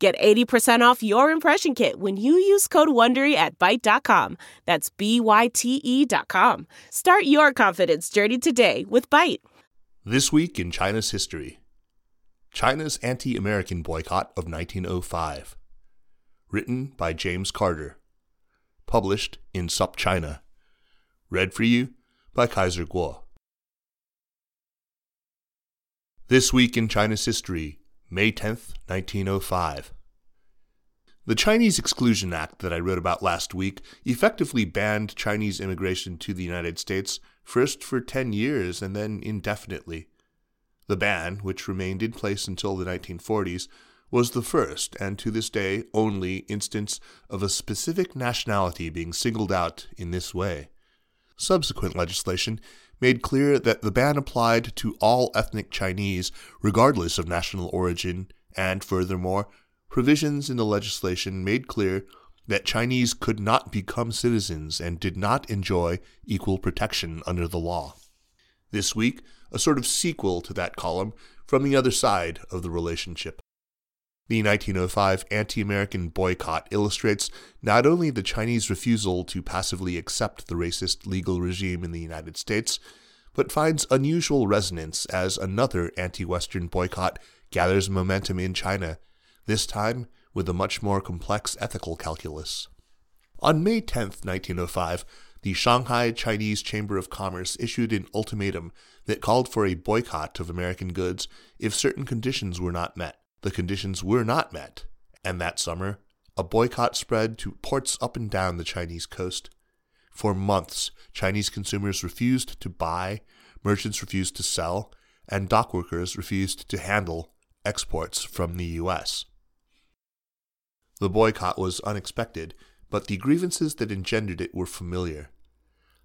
Get 80% off your impression kit when you use code WONDERY at Byte.com. That's B-Y-T-E dot com. Start your confidence journey today with Byte. This week in China's history. China's Anti-American Boycott of 1905. Written by James Carter. Published in SupChina Read for you by Kaiser Kuo. This week in China's history, May 10th, 1905. The Chinese Exclusion Act that I wrote about last week effectively banned Chinese immigration to the United States first for 10 years and then indefinitely. The ban, which remained in place until the 1940s, was the first, and to this day only, instance of a specific nationality being singled out in this way. Subsequent legislation made clear that the ban applied to all ethnic Chinese, regardless of national origin, and furthermore, provisions in the legislation made clear that Chinese could not become citizens and did not enjoy equal protection under the law. This week, a sort of sequel to that column from the other side of the relationship. The 1905 anti American boycott illustrates not only the Chinese refusal to passively accept the racist legal regime in the United States, but finds unusual resonance as another anti Western boycott gathers momentum in China, this time with a much more complex ethical calculus. On May 10, 1905, the Shanghai Chinese Chamber of Commerce issued an ultimatum that called for a boycott of American goods if certain conditions were not met the conditions were not met, and that summer, a boycott spread to ports up and down the Chinese coast. For months, Chinese consumers refused to buy, merchants refused to sell, and dock workers refused to handle exports from the U.S. The boycott was unexpected, but the grievances that engendered it were familiar.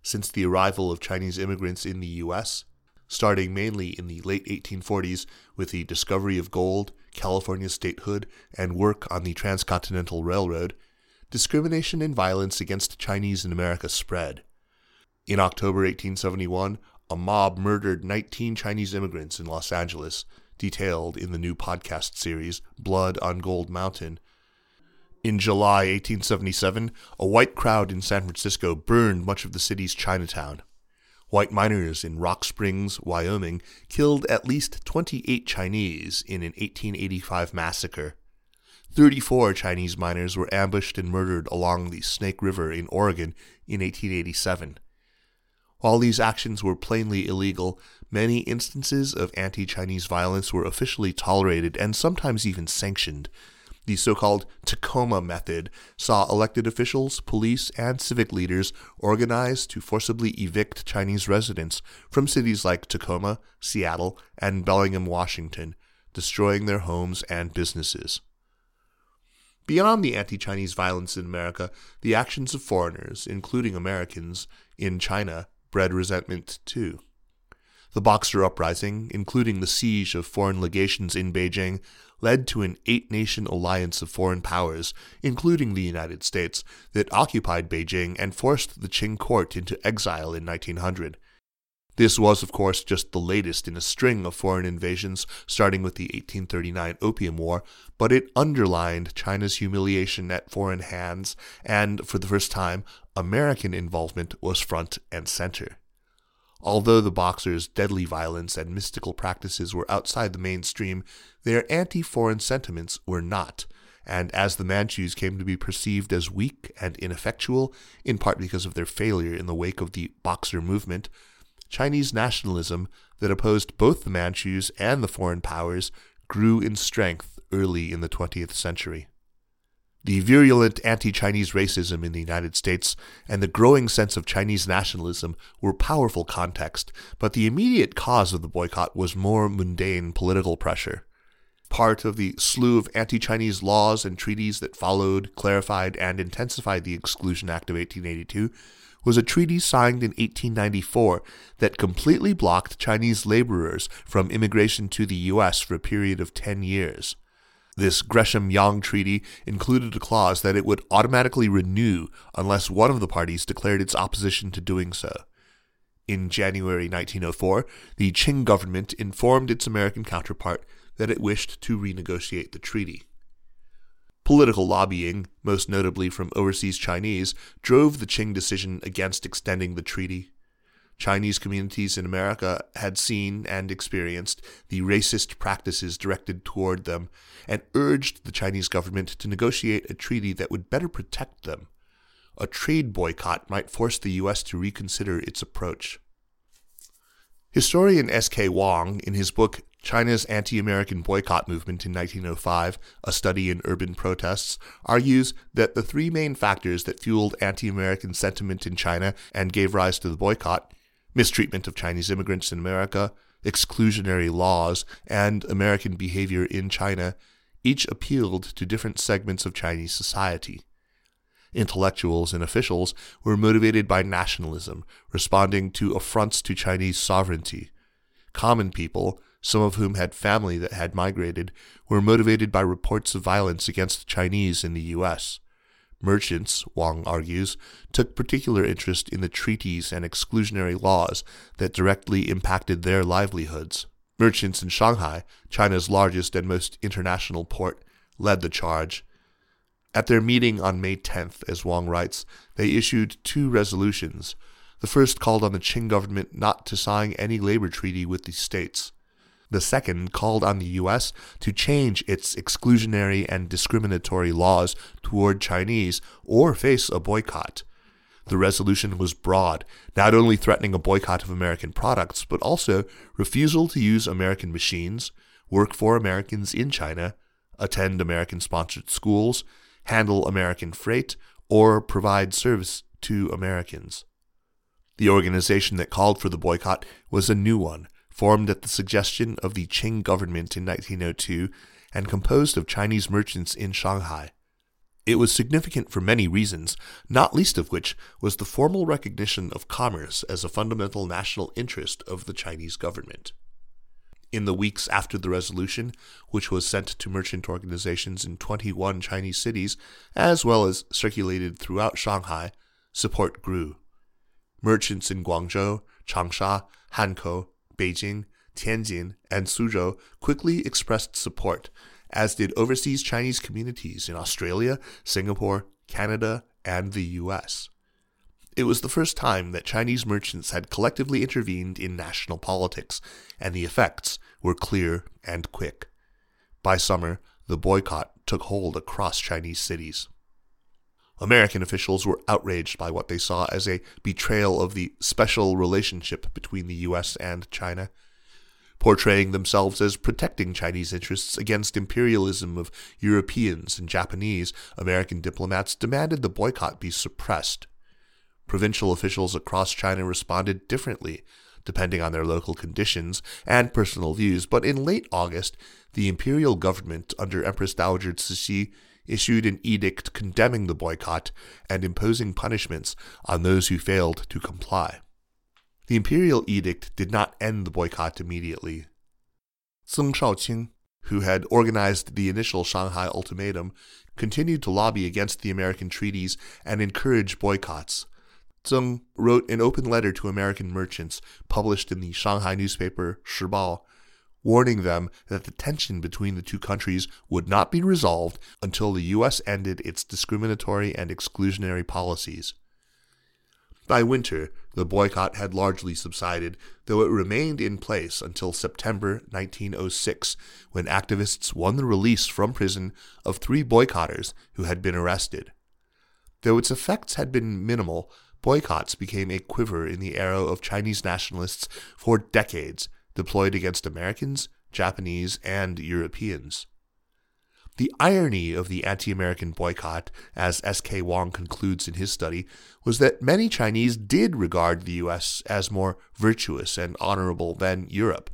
Since the arrival of Chinese immigrants in the U.S., starting mainly in the late 1840s with the discovery of gold, California statehood, and work on the Transcontinental Railroad, discrimination and violence against Chinese in America spread. In October 1871, a mob murdered 19 Chinese immigrants in Los Angeles, detailed in the new podcast series Blood on Gold Mountain. In July 1877, a white crowd in San Francisco burned much of the city's Chinatown. White miners in Rock Springs, Wyoming, killed at least 28 Chinese in an 1885 massacre. 34 Chinese miners were ambushed and murdered along the Snake River in Oregon in 1887. While these actions were plainly illegal, many instances of anti Chinese violence were officially tolerated and sometimes even sanctioned, the so called Tacoma method saw elected officials, police, and civic leaders organize to forcibly evict Chinese residents from cities like Tacoma, Seattle, and Bellingham, Washington, destroying their homes and businesses. Beyond the anti Chinese violence in America, the actions of foreigners, including Americans, in China bred resentment too. The Boxer Uprising, including the siege of foreign legations in Beijing, led to an eight nation alliance of foreign powers, including the United States, that occupied Beijing and forced the Qing court into exile in 1900. This was, of course, just the latest in a string of foreign invasions, starting with the 1839 Opium War, but it underlined China's humiliation at foreign hands, and, for the first time, American involvement was front and center. Although the Boxers' deadly violence and mystical practices were outside the mainstream, their anti foreign sentiments were not, and as the Manchus came to be perceived as weak and ineffectual, in part because of their failure in the wake of the Boxer movement, Chinese nationalism that opposed both the Manchus and the foreign powers grew in strength early in the 20th century. The virulent anti Chinese racism in the United States and the growing sense of Chinese nationalism were powerful context, but the immediate cause of the boycott was more mundane political pressure. part of the slew of anti Chinese laws and treaties that followed, clarified, and intensified the Exclusion Act of 1882 was a treaty signed in 1894 that completely blocked Chinese laborers from immigration to the U.S. for a period of 10 years. This Gresham Yang Treaty included a clause that it would automatically renew unless one of the parties declared its opposition to doing so. In January 1904, the Qing government informed its American counterpart that it wished to renegotiate the treaty. Political lobbying, most notably from overseas Chinese, drove the Qing decision against extending the treaty. Chinese communities in America had seen and experienced the racist practices directed toward them and urged the Chinese government to negotiate a treaty that would better protect them. A trade boycott might force the U.S. to reconsider its approach. Historian S.K. Wang, in his book China's Anti American Boycott Movement in 1905, a study in urban protests, argues that the three main factors that fueled anti American sentiment in China and gave rise to the boycott mistreatment of Chinese immigrants in America, exclusionary laws, and American behavior in China each appealed to different segments of Chinese society. Intellectuals and officials were motivated by nationalism, responding to affronts to Chinese sovereignty. Common people, some of whom had family that had migrated, were motivated by reports of violence against the Chinese in the U.S. Merchants, Wang argues, took particular interest in the treaties and exclusionary laws that directly impacted their livelihoods. Merchants in Shanghai, China's largest and most international port, led the charge, at their meeting on May 10th, as Wang writes, they issued two resolutions. The first called on the Qing government not to sign any labor treaty with the states. The second called on the U.S. to change its exclusionary and discriminatory laws toward Chinese or face a boycott. The resolution was broad, not only threatening a boycott of American products, but also refusal to use American machines, work for Americans in China, attend American sponsored schools, handle American freight, or provide service to Americans. The organization that called for the boycott was a new one, formed at the suggestion of the Qing government in 1902 and composed of Chinese merchants in Shanghai. It was significant for many reasons, not least of which was the formal recognition of commerce as a fundamental national interest of the Chinese government in the weeks after the resolution, which was sent to merchant organizations in 21 Chinese cities, as well as circulated throughout Shanghai, support grew. Merchants in Guangzhou, Changsha, Hankou, Beijing, Tianjin, and Suzhou quickly expressed support, as did overseas Chinese communities in Australia, Singapore, Canada, and the US. It was the first time that Chinese merchants had collectively intervened in national politics, and the effects were clear and quick. By summer, the boycott took hold across Chinese cities. American officials were outraged by what they saw as a betrayal of the special relationship between the U.S. and China. Portraying themselves as protecting Chinese interests against imperialism of Europeans and Japanese, American diplomats demanded the boycott be suppressed. Provincial officials across China responded differently, depending on their local conditions and personal views, but in late August, the imperial government under Empress Dowager Cixi issued an edict condemning the boycott and imposing punishments on those who failed to comply. The imperial edict did not end the boycott immediately. Zeng Shaoqing, who had organized the initial Shanghai ultimatum, continued to lobby against the American treaties and encourage boycotts, Zeng wrote an open letter to American merchants published in the Shanghai newspaper Shibao, warning them that the tension between the two countries would not be resolved until the U.S. ended its discriminatory and exclusionary policies. By winter, the boycott had largely subsided, though it remained in place until September 1906, when activists won the release from prison of three boycotters who had been arrested. Though its effects had been minimal, Boycotts became a quiver in the arrow of Chinese nationalists for decades, deployed against Americans, Japanese, and Europeans. The irony of the anti American boycott, as S.K. Wang concludes in his study, was that many Chinese did regard the U.S. as more virtuous and honorable than Europe.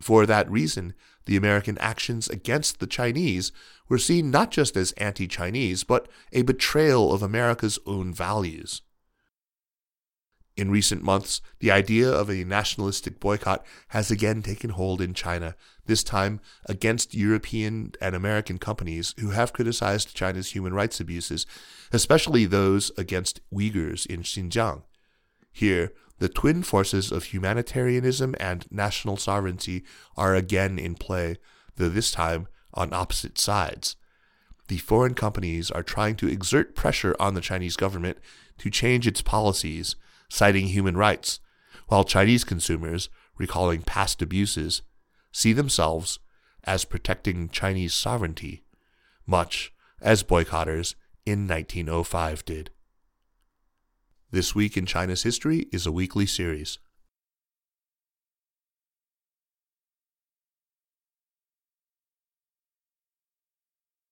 For that reason, the American actions against the Chinese were seen not just as anti Chinese, but a betrayal of America's own values. In recent months, the idea of a nationalistic boycott has again taken hold in China, this time against European and American companies who have criticized China's human rights abuses, especially those against Uyghurs in Xinjiang. Here, the twin forces of humanitarianism and national sovereignty are again in play, though this time on opposite sides. The foreign companies are trying to exert pressure on the Chinese government to change its policies citing human rights, while Chinese consumers, recalling past abuses, see themselves as protecting Chinese sovereignty, much as boycotters in 1905 did. This Week in China's History is a weekly series.